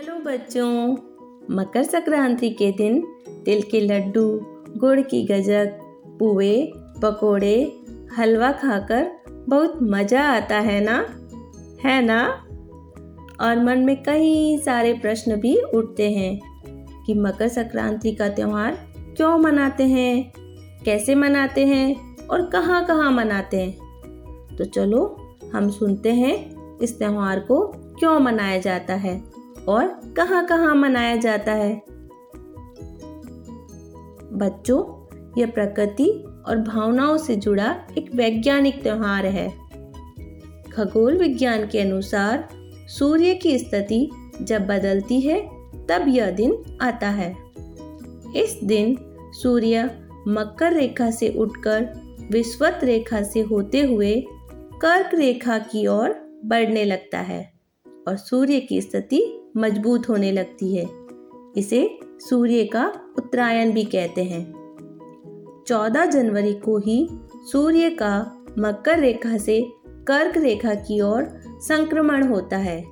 Hello बच्चों, मकर संक्रांति के दिन तिल के लड्डू, गुड़ की गजक, पुए, पकोड़े, हलवा खाकर बहुत मज़ा आता है ना? है ना? और मन में कई सारे प्रश्न भी उठते हैं कि मकर संक्रांति का त्यौहार क्यों मनाते हैं, कैसे मनाते हैं और कहाँ कहाँ मनाते हैं? तो चलो, हम सुनते हैं इस त्यौहार को क्यों मनाया जाता है। और कहाँ कहाँ मनाया जाता है। बच्चों, यह प्रकृति और भावनाओं से जुड़ा एक वैज्ञानिक त्यौहार है। खगोल विज्ञान के अनुसार, सूर्य की स्थिति जब बदलती है, तब यह दिन आता है। इस दिन सूर्य मकर रेखा से उठकर विश्वत रेखा से होते हुए कर्क रेखा की ओर बढ़ने लगता है और सूर्य की स्थिति मज़बूत होने लगती है। इसे सूर्य का उत्तरायण भी कहते हैं। 14 जनवरी को ही सूर्य का मकर रेखा से कर्क रेखा की ओर संक्रमण होता है,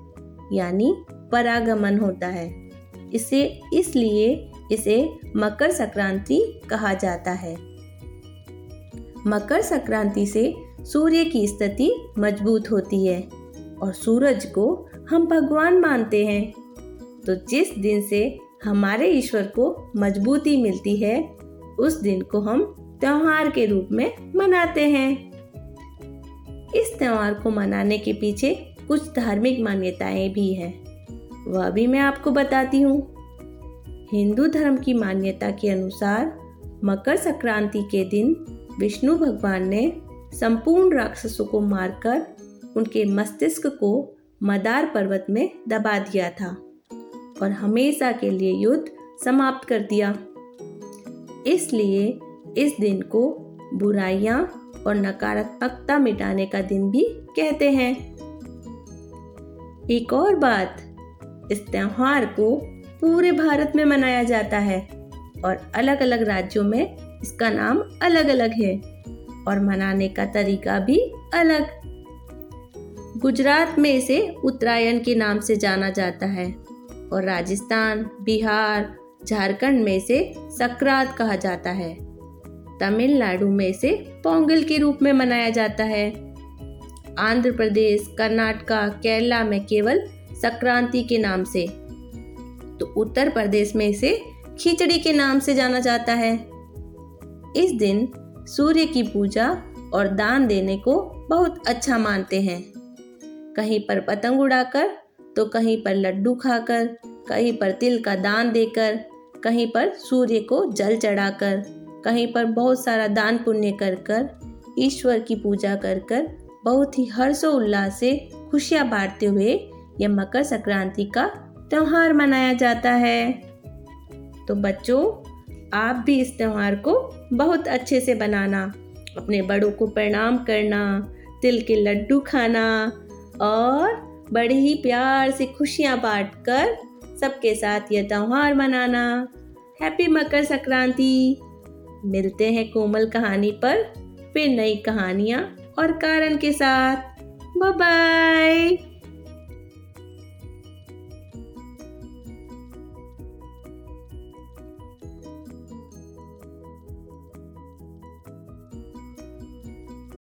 यानी परागमन होता है। इसे इसलिए इसे मकर संक्रांति कहा जाता है। मकर संक्रांति से सूर्य की स्थिति मज़बूत होती है और सूरज को हम भगवान मानते हैं। तो जिस दिन से हमारे ईश्वर को मजबूती मिलती है, उस दिन को हम त्योहार के रूप में मनाते हैं। इस त्योहार को मनाने के पीछे कुछ धार्मिक मान्यताएँ भी हैं। वह भी मैं आपको बताती हूँ। हिंदू धर्म की मान्यता के अनुसार, मकर संक्रांति के दिन विष्णु भगवान ने संपूर्ण राक्षसों को मारकर उनके मस्तिष्क को मदार पर्वत में दबा दिया था और हमेशा के लिए युद्ध समाप्त कर दिया। इसलिए इस दिन को बुराइयाँ और नकारात्मकता मिटाने का दिन भी कहते हैं। एक और बात, इस त्योहार को पूरे भारत में मनाया जाता है और अलग अलग राज्यों में इसका नाम अलग अलग है और मनाने का तरीका भी अलग। गुजरात में इसे उत्तरायण के नाम से जाना जाता है और राजस्थान, बिहार, झारखंड में इसे सक्रात कहा जाता है। तमिलनाडु में इसे पोंगल के रूप में मनाया जाता है। आंध्र प्रदेश, कर्नाटका, केरला में केवल संक्रांति के नाम से। तो उत्तर प्रदेश में इसे खिचड़ी के नाम से जाना जाता है। इस दिन सूर्य की पूजा और दान देने को बहुत अच्छा मानते हैं। कहीं पर पतंग उड़ाकर तो कहीं पर लड्डू खाकर, कहीं पर तिल का दान देकर, कहीं पर सूर्य को जल चढ़ाकर, कहीं पर बहुत सारा दान पुण्य कर कर, ईश्वर की पूजा कर कर बहुत ही हर्षोल्लास से खुशियाँ बांटते हुए यह मकर संक्रांति का त्यौहार मनाया जाता है। तो बच्चों, आप भी इस त्यौहार को बहुत अच्छे से बनाना, अपने बड़ों को प्रणाम करना, तिल के लड्डू खाना और बड़े ही प्यार से खुशियाँ बांट कर सबके साथ यह त्यौहार मनाना। हैप्पी मकर संक्रांति। मिलते हैं कोमल कहानी पर फिर नई कहानियाँ और कारण के साथ। Bye bye